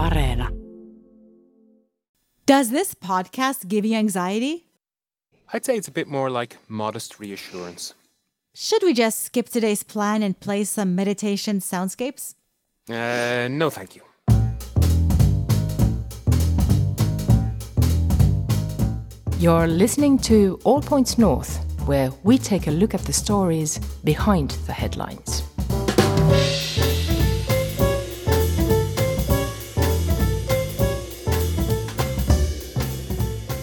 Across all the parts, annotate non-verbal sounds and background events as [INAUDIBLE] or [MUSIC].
Areena. Does this podcast give you anxiety? I'd say it's a bit more like modest reassurance. Should we just skip today's plan and play some meditation soundscapes? Uh, no, thank you. You're listening to All Points North, where we take a look at the stories behind the headlines.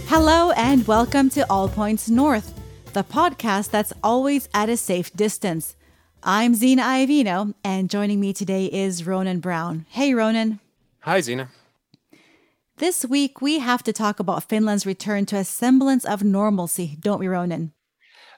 Hello and welcome to All Points North, the podcast that's always at a safe distance. I'm Zena Iovino, and joining me today is Ronan Brown. Hey, Ronan. Hi, Zena. This week, we have to talk about Finland's return to a semblance of normalcy, don't we, Ronan?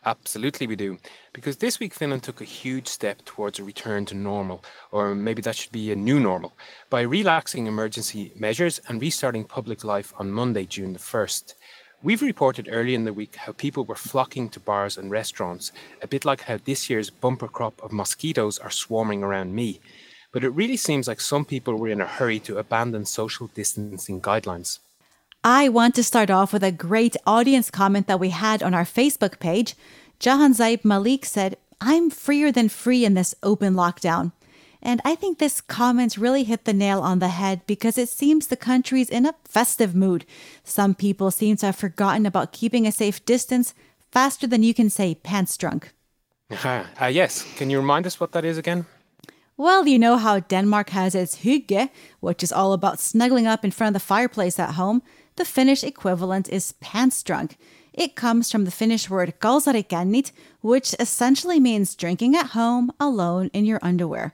Absolutely, we do. Because this week, Finland took a huge step towards a return to normal, or maybe that should be a new normal, by relaxing emergency measures and restarting public life on Monday, June the 1st. We've reported early in the week how people were flocking to bars and restaurants, a bit like how this year's bumper crop of mosquitoes are swarming around me. But it really seems like some people were in a hurry to abandon social distancing guidelines. I want to start off with a great audience comment that we had on our Facebook page. Jahan Zaib Malik said, I'm freer than free in this open lockdown. And I think this comment really hit the nail on the head because it seems the country's in a festive mood. Some people seem to have forgotten about keeping a safe distance faster than you can say pants drunk. uh, yes, can you remind us what that is again? Well, you know how Denmark has its hygge, which is all about snuggling up in front of the fireplace at home. The Finnish equivalent is pants drunk. It comes from the Finnish word kalsarikännit, which essentially means drinking at home alone in your underwear.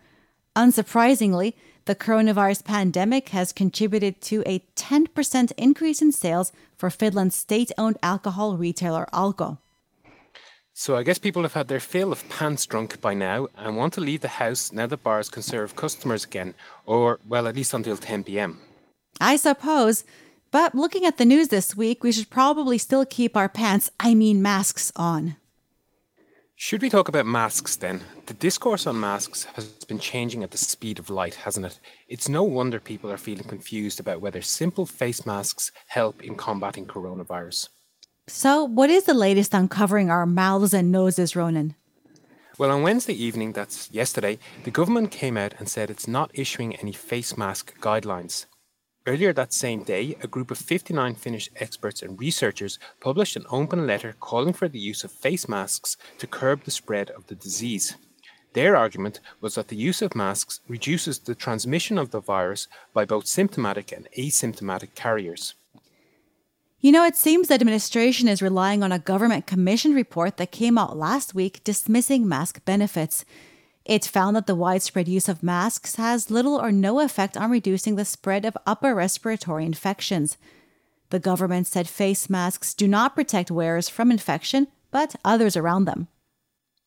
Unsurprisingly, the coronavirus pandemic has contributed to a 10% increase in sales for Finland's state owned alcohol retailer Alko. So I guess people have had their fill of pants drunk by now and want to leave the house now that bars can serve customers again, or, well, at least until 10 pm. I suppose. But looking at the news this week, we should probably still keep our pants, I mean masks, on. Should we talk about masks then? The discourse on masks has been changing at the speed of light, hasn't it? It's no wonder people are feeling confused about whether simple face masks help in combating coronavirus. So, what is the latest on covering our mouths and noses, Ronan? Well, on Wednesday evening, that's yesterday, the government came out and said it's not issuing any face mask guidelines. Earlier that same day, a group of 59 Finnish experts and researchers published an open letter calling for the use of face masks to curb the spread of the disease. Their argument was that the use of masks reduces the transmission of the virus by both symptomatic and asymptomatic carriers. You know, it seems the administration is relying on a government commission report that came out last week dismissing mask benefits. It found that the widespread use of masks has little or no effect on reducing the spread of upper respiratory infections. The government said face masks do not protect wearers from infection, but others around them.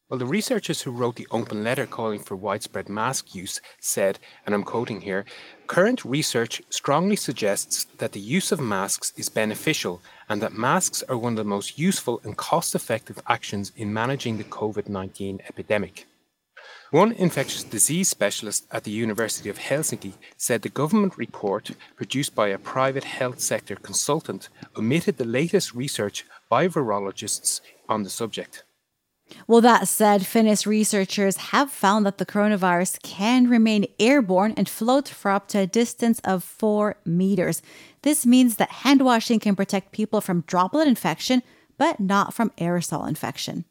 Well, the researchers who wrote the open letter calling for widespread mask use said, and I'm quoting here current research strongly suggests that the use of masks is beneficial and that masks are one of the most useful and cost effective actions in managing the COVID 19 epidemic. One infectious disease specialist at the University of Helsinki said the government report, produced by a private health sector consultant, omitted the latest research by virologists on the subject. Well, that said, Finnish researchers have found that the coronavirus can remain airborne and float for up to a distance of four meters. This means that hand washing can protect people from droplet infection, but not from aerosol infection.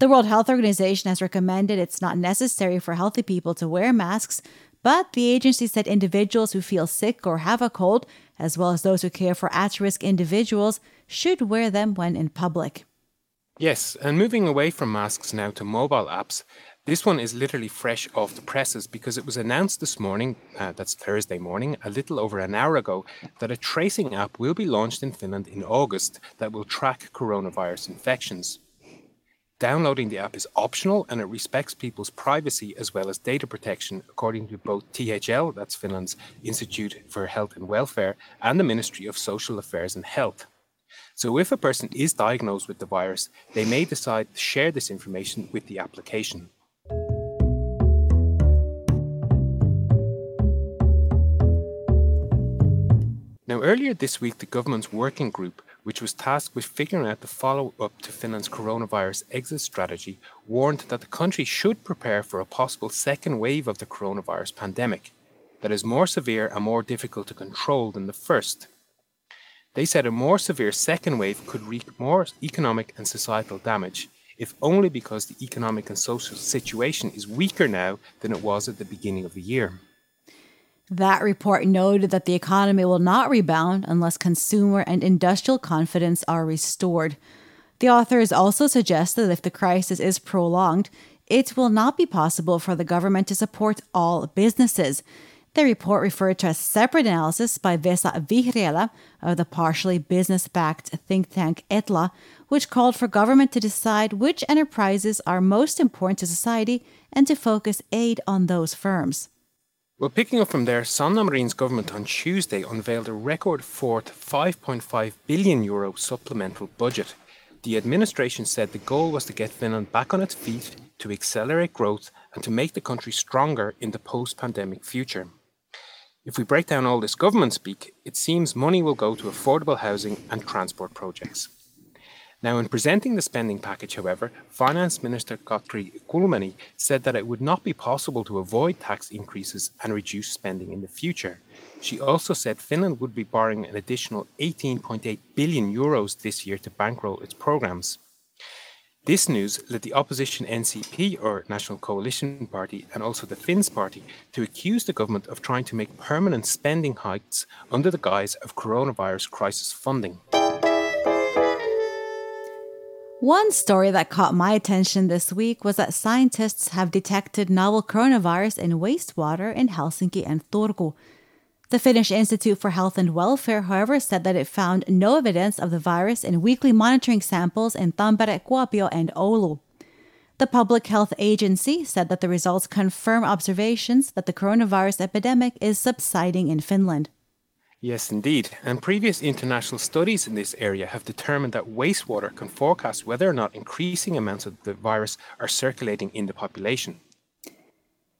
The World Health Organization has recommended it's not necessary for healthy people to wear masks, but the agency said individuals who feel sick or have a cold, as well as those who care for at risk individuals, should wear them when in public. Yes, and moving away from masks now to mobile apps, this one is literally fresh off the presses because it was announced this morning, uh, that's Thursday morning, a little over an hour ago, that a tracing app will be launched in Finland in August that will track coronavirus infections. Downloading the app is optional and it respects people's privacy as well as data protection, according to both THL, that's Finland's Institute for Health and Welfare, and the Ministry of Social Affairs and Health. So, if a person is diagnosed with the virus, they may decide to share this information with the application. Now, earlier this week, the government's working group, which was tasked with figuring out the follow up to Finland's coronavirus exit strategy, warned that the country should prepare for a possible second wave of the coronavirus pandemic that is more severe and more difficult to control than the first. They said a more severe second wave could wreak more economic and societal damage, if only because the economic and social situation is weaker now than it was at the beginning of the year. That report noted that the economy will not rebound unless consumer and industrial confidence are restored. The authors also suggested that if the crisis is prolonged, it will not be possible for the government to support all businesses. The report referred to a separate analysis by Vesa Vihriälä of the partially business backed think tank Etla, which called for government to decide which enterprises are most important to society and to focus aid on those firms. Well, picking up from there, Sanna Marin's government on Tuesday unveiled a record fourth 5.5 billion euro supplemental budget. The administration said the goal was to get Finland back on its feet, to accelerate growth, and to make the country stronger in the post pandemic future. If we break down all this government speak, it seems money will go to affordable housing and transport projects. Now, in presenting the spending package, however, Finance Minister Katri Kulmuni said that it would not be possible to avoid tax increases and reduce spending in the future. She also said Finland would be borrowing an additional 18.8 billion euros this year to bankroll its programs. This news led the opposition NCP, or National Coalition Party, and also the Finns Party to accuse the government of trying to make permanent spending hikes under the guise of coronavirus crisis funding. One story that caught my attention this week was that scientists have detected novel coronavirus in wastewater in Helsinki and Turku. The Finnish Institute for Health and Welfare, however, said that it found no evidence of the virus in weekly monitoring samples in Tampere, Kuopio, and Oulu. The Public Health Agency said that the results confirm observations that the coronavirus epidemic is subsiding in Finland. Yes, indeed. And previous international studies in this area have determined that wastewater can forecast whether or not increasing amounts of the virus are circulating in the population.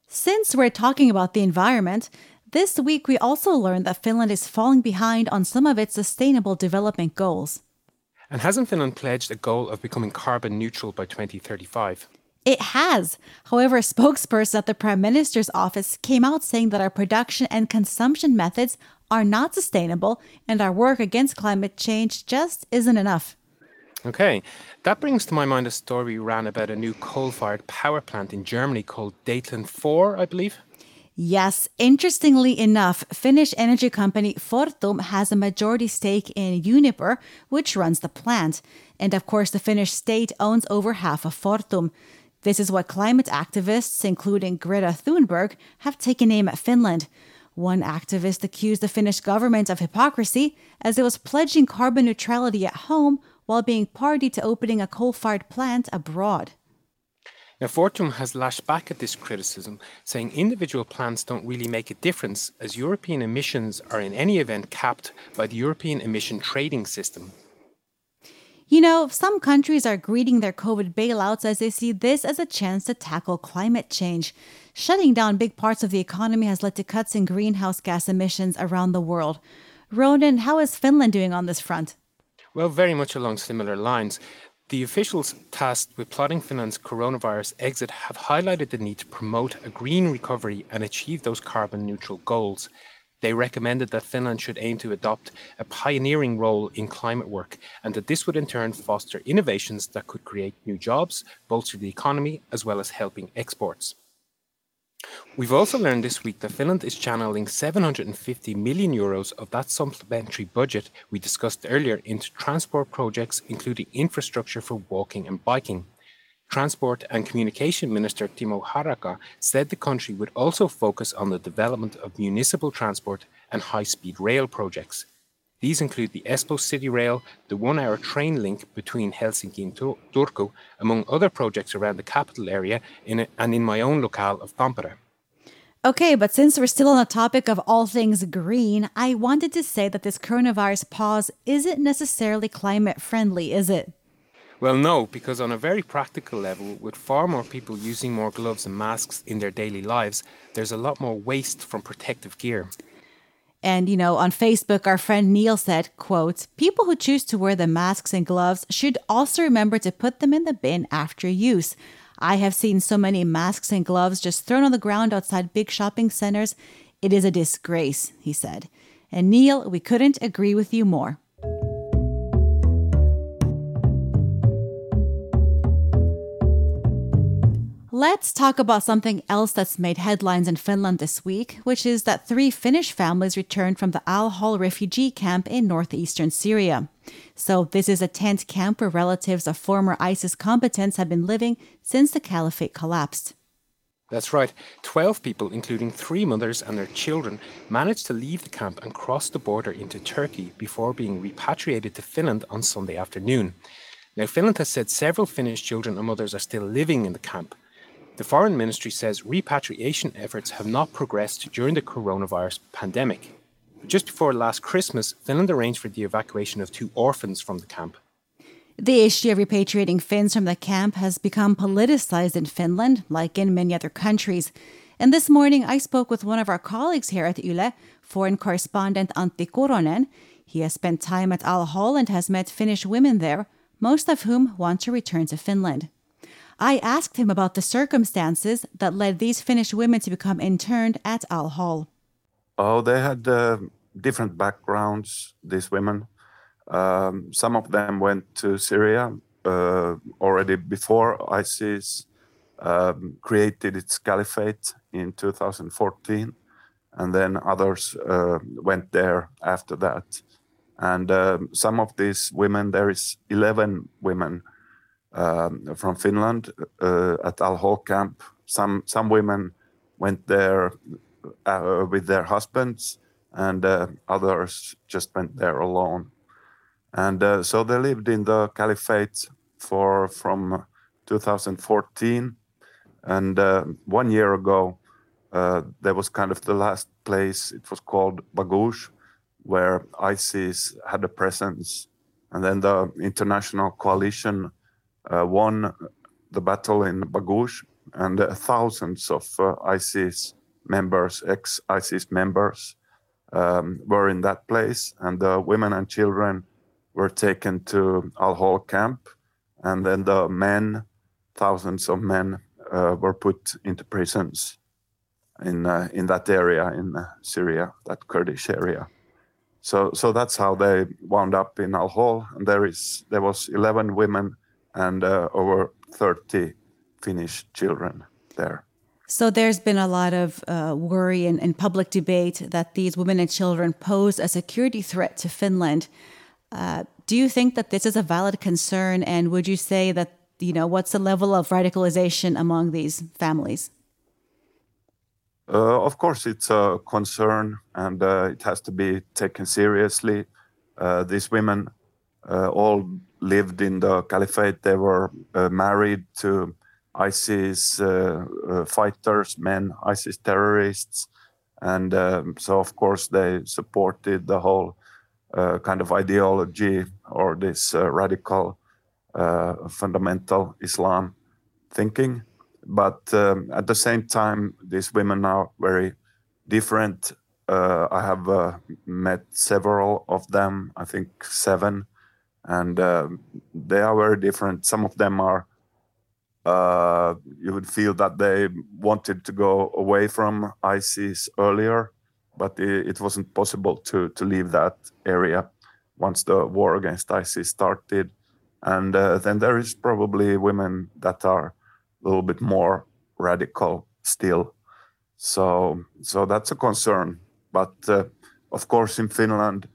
Since we're talking about the environment, this week, we also learned that Finland is falling behind on some of its sustainable development goals. And hasn't Finland pledged a goal of becoming carbon neutral by 2035? It has. However, a spokesperson at the Prime Minister's office came out saying that our production and consumption methods are not sustainable and our work against climate change just isn't enough. Okay, that brings to my mind a story we ran about a new coal fired power plant in Germany called Datteln 4, I believe. Yes, interestingly enough, Finnish energy company Fortum has a majority stake in Uniper, which runs the plant. And of course, the Finnish state owns over half of Fortum. This is what climate activists, including Greta Thunberg, have taken aim at Finland. One activist accused the Finnish government of hypocrisy as it was pledging carbon neutrality at home while being party to opening a coal fired plant abroad. Now, Fortum has lashed back at this criticism, saying individual plants don't really make a difference as European emissions are in any event capped by the European emission trading system. You know, some countries are greeting their COVID bailouts as they see this as a chance to tackle climate change. Shutting down big parts of the economy has led to cuts in greenhouse gas emissions around the world. Ronan, how is Finland doing on this front? Well, very much along similar lines. The officials tasked with plotting Finland's coronavirus exit have highlighted the need to promote a green recovery and achieve those carbon neutral goals. They recommended that Finland should aim to adopt a pioneering role in climate work and that this would in turn foster innovations that could create new jobs, bolster the economy, as well as helping exports. We've also learned this week that Finland is channeling 750 million euros of that supplementary budget we discussed earlier into transport projects, including infrastructure for walking and biking. Transport and Communication Minister Timo Harakka said the country would also focus on the development of municipal transport and high speed rail projects. These include the Espoo City Rail, the one hour train link between Helsinki and Turku, among other projects around the capital area in a, and in my own locale of Tampere. Okay, but since we're still on the topic of all things green, I wanted to say that this coronavirus pause isn't necessarily climate friendly, is it? Well, no, because on a very practical level, with far more people using more gloves and masks in their daily lives, there's a lot more waste from protective gear. And, you know, on Facebook, our friend Neil said, quote, people who choose to wear the masks and gloves should also remember to put them in the bin after use. I have seen so many masks and gloves just thrown on the ground outside big shopping centers. It is a disgrace, he said. And Neil, we couldn't agree with you more. Let's talk about something else that's made headlines in Finland this week, which is that three Finnish families returned from the Al Hol refugee camp in northeastern Syria. So, this is a tent camp where relatives of former ISIS combatants have been living since the caliphate collapsed. That's right. 12 people, including three mothers and their children, managed to leave the camp and cross the border into Turkey before being repatriated to Finland on Sunday afternoon. Now, Finland has said several Finnish children and mothers are still living in the camp. The Foreign Ministry says repatriation efforts have not progressed during the coronavirus pandemic. But just before last Christmas, Finland arranged for the evacuation of two orphans from the camp. The issue of repatriating Finns from the camp has become politicized in Finland, like in many other countries. And this morning, I spoke with one of our colleagues here at Yle, foreign correspondent Antti Kuronen. He has spent time at Al Hol and has met Finnish women there, most of whom want to return to Finland. I asked him about the circumstances that led these Finnish women to become interned at Al Hol. Oh, they had uh, different backgrounds, these women. Um, some of them went to Syria uh, already before ISIS um, created its caliphate in 2014, and then others uh, went there after that. And um, some of these women, there is 11 women um, from Finland uh, at Al Hol camp. Some some women went there uh, with their husbands, and uh, others just went there alone. And so they lived in the caliphate for from 2014, and one year ago uh, there was kind of the last place. It was called Baghouz, where ISIS had a presence, and then the international coalition won the battle in Baghouz, and uh, thousands of uh, ISIS members, ex-ISIS members, um, were in that place, and the women and children were taken to Al Hol camp, and then the men, thousands of men, uh, were put into prisons in uh, in that area in uh, Syria, that Kurdish area. So so that's how they wound up in Al Hol, and there is there was 11 women and uh, over 30 Finnish children there. So there's been a lot of uh, worry and, and, public debate that these women and children pose a security threat to Finland. Uh, do you think that this is a valid concern, and would you say that you know what's the level of radicalization among these families? Uh, of course, it's a concern, and uh, it has to be taken seriously. Uh, these women uh, all lived in the caliphate. They were uh, married to ISIS uh, uh, fighters, men, ISIS terrorists. And um, so, of course, they supported the whole uh, kind of ideology or this uh, radical uh, fundamental Islam thinking. But um, at the same time, these women are very different. I have met several of them, I think seven and uh, they are very different. Some of them are uh, you would feel that they wanted to go away from ISIS earlier, but it, it, wasn't possible to to leave that area once the war against ISIS started. And uh, then there is probably women that are a little bit more radical still. So so that's a concern. But uh, of course, in Finland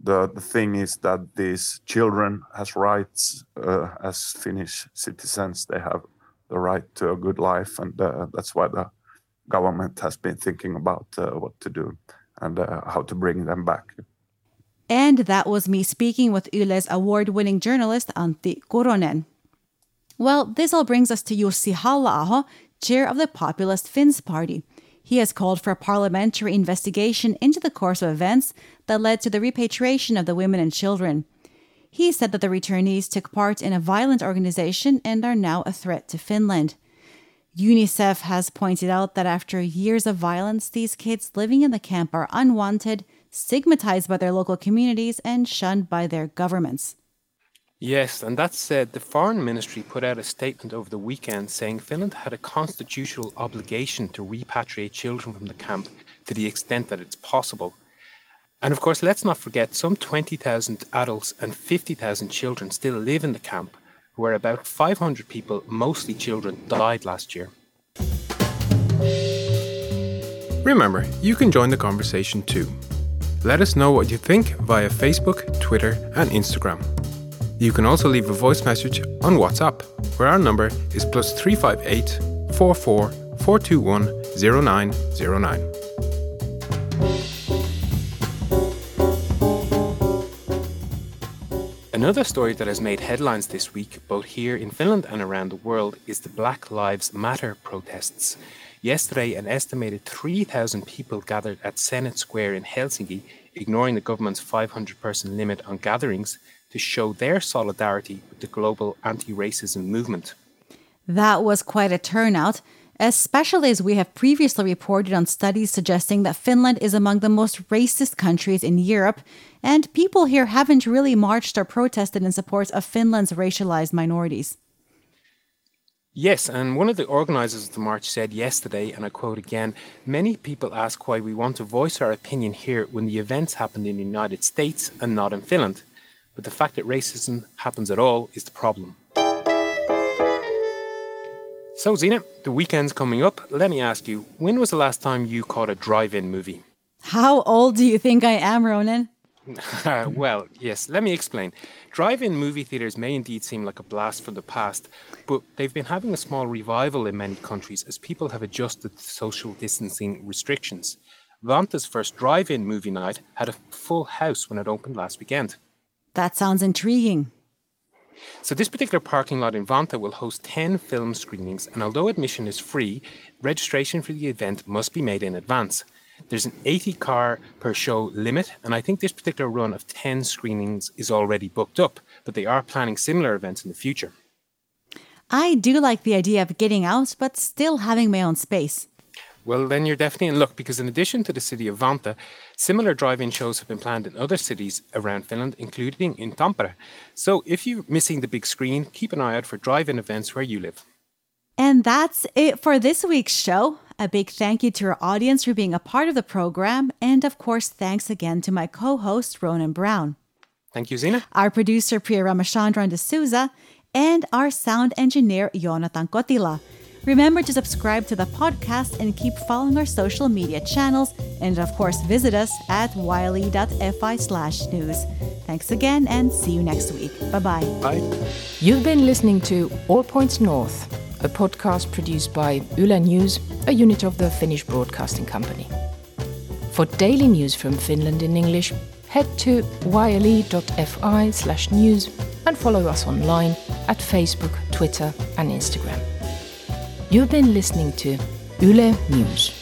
the, the thing is that these children has rights uh, as Finnish citizens. They have the right to a good life, and uh, that's why the government has been thinking about uh, what to do and uh, how to bring them back. And that was me speaking with Yle's award-winning journalist Antti Kuronen. Well, this all brings us to Jussi Halla-aho chair of the Populist Finns Party. He has called for a parliamentary investigation into the course of events that led to the repatriation of the women and children. He said that the returnees took part in a violent organization and are now a threat to Finland. UNICEF has pointed out that after years of violence, these kids living in the camp are unwanted, stigmatized by their local communities, and shunned by their governments. Yes, and that said, the Foreign Ministry put out a statement over the weekend saying Finland had a constitutional obligation to repatriate children from the camp to the extent that it's possible. And of course, let's not forget some 20,000 adults and 50,000 children still live in the camp, where about 500 people, mostly children, died last year. Remember, you can join the conversation too. Let us know what you think via Facebook, Twitter, and Instagram. You can also leave a voice message on WhatsApp, where our number is plus 358 44 421 0909. Another story that has made headlines this week, both here in Finland and around the world, is the Black Lives Matter protests. Yesterday, an estimated 3,000 people gathered at Senate Square in Helsinki, ignoring the government's 500 person limit on gatherings to show their solidarity with the global anti racism movement. That was quite a turnout, especially as we have previously reported on studies suggesting that Finland is among the most racist countries in Europe, and people here haven't really marched or protested in support of Finland's racialized minorities. Yes, and one of the organisers of the march said yesterday, and I quote again Many people ask why we want to voice our opinion here when the events happened in the United States and not in Finland. But the fact that racism happens at all is the problem. So, Zena, the weekend's coming up. Let me ask you, when was the last time you caught a drive in movie? How old do you think I am, Ronan? [LAUGHS] well, yes, let me explain. Drive in movie theatres may indeed seem like a blast from the past, but they've been having a small revival in many countries as people have adjusted to social distancing restrictions. Vantaa's first drive in movie night had a full house when it opened last weekend. That sounds intriguing. So, this particular parking lot in Vantaa will host 10 film screenings, and although admission is free, registration for the event must be made in advance. There's an 80 car per show limit, and I think this particular run of 10 screenings is already booked up, but they are planning similar events in the future. I do like the idea of getting out, but still having my own space. Well, then you're definitely in luck because, in addition to the city of Vantaa, similar drive in shows have been planned in other cities around Finland, including in Tampere. So, if you're missing the big screen, keep an eye out for drive in events where you live. And that's it for this week's show. A big thank you to our audience for being a part of the program. And of course, thanks again to my co host, Ronan Brown. Thank you, Zena. Our producer, Priya Ramachandran D'Souza, and our sound engineer, Jonathan Kotila. Remember to subscribe to the podcast and keep following our social media channels. And of course, visit us at yle.fi slash news. Thanks again and see you next week. Bye-bye. Bye. You've been listening to All Points North, a podcast produced by Yle News, a unit of the Finnish Broadcasting Company. For daily news from Finland in English, head to yle.fi slash news and follow us online at Facebook, Twitter and Instagram. You've been listening to Yle News.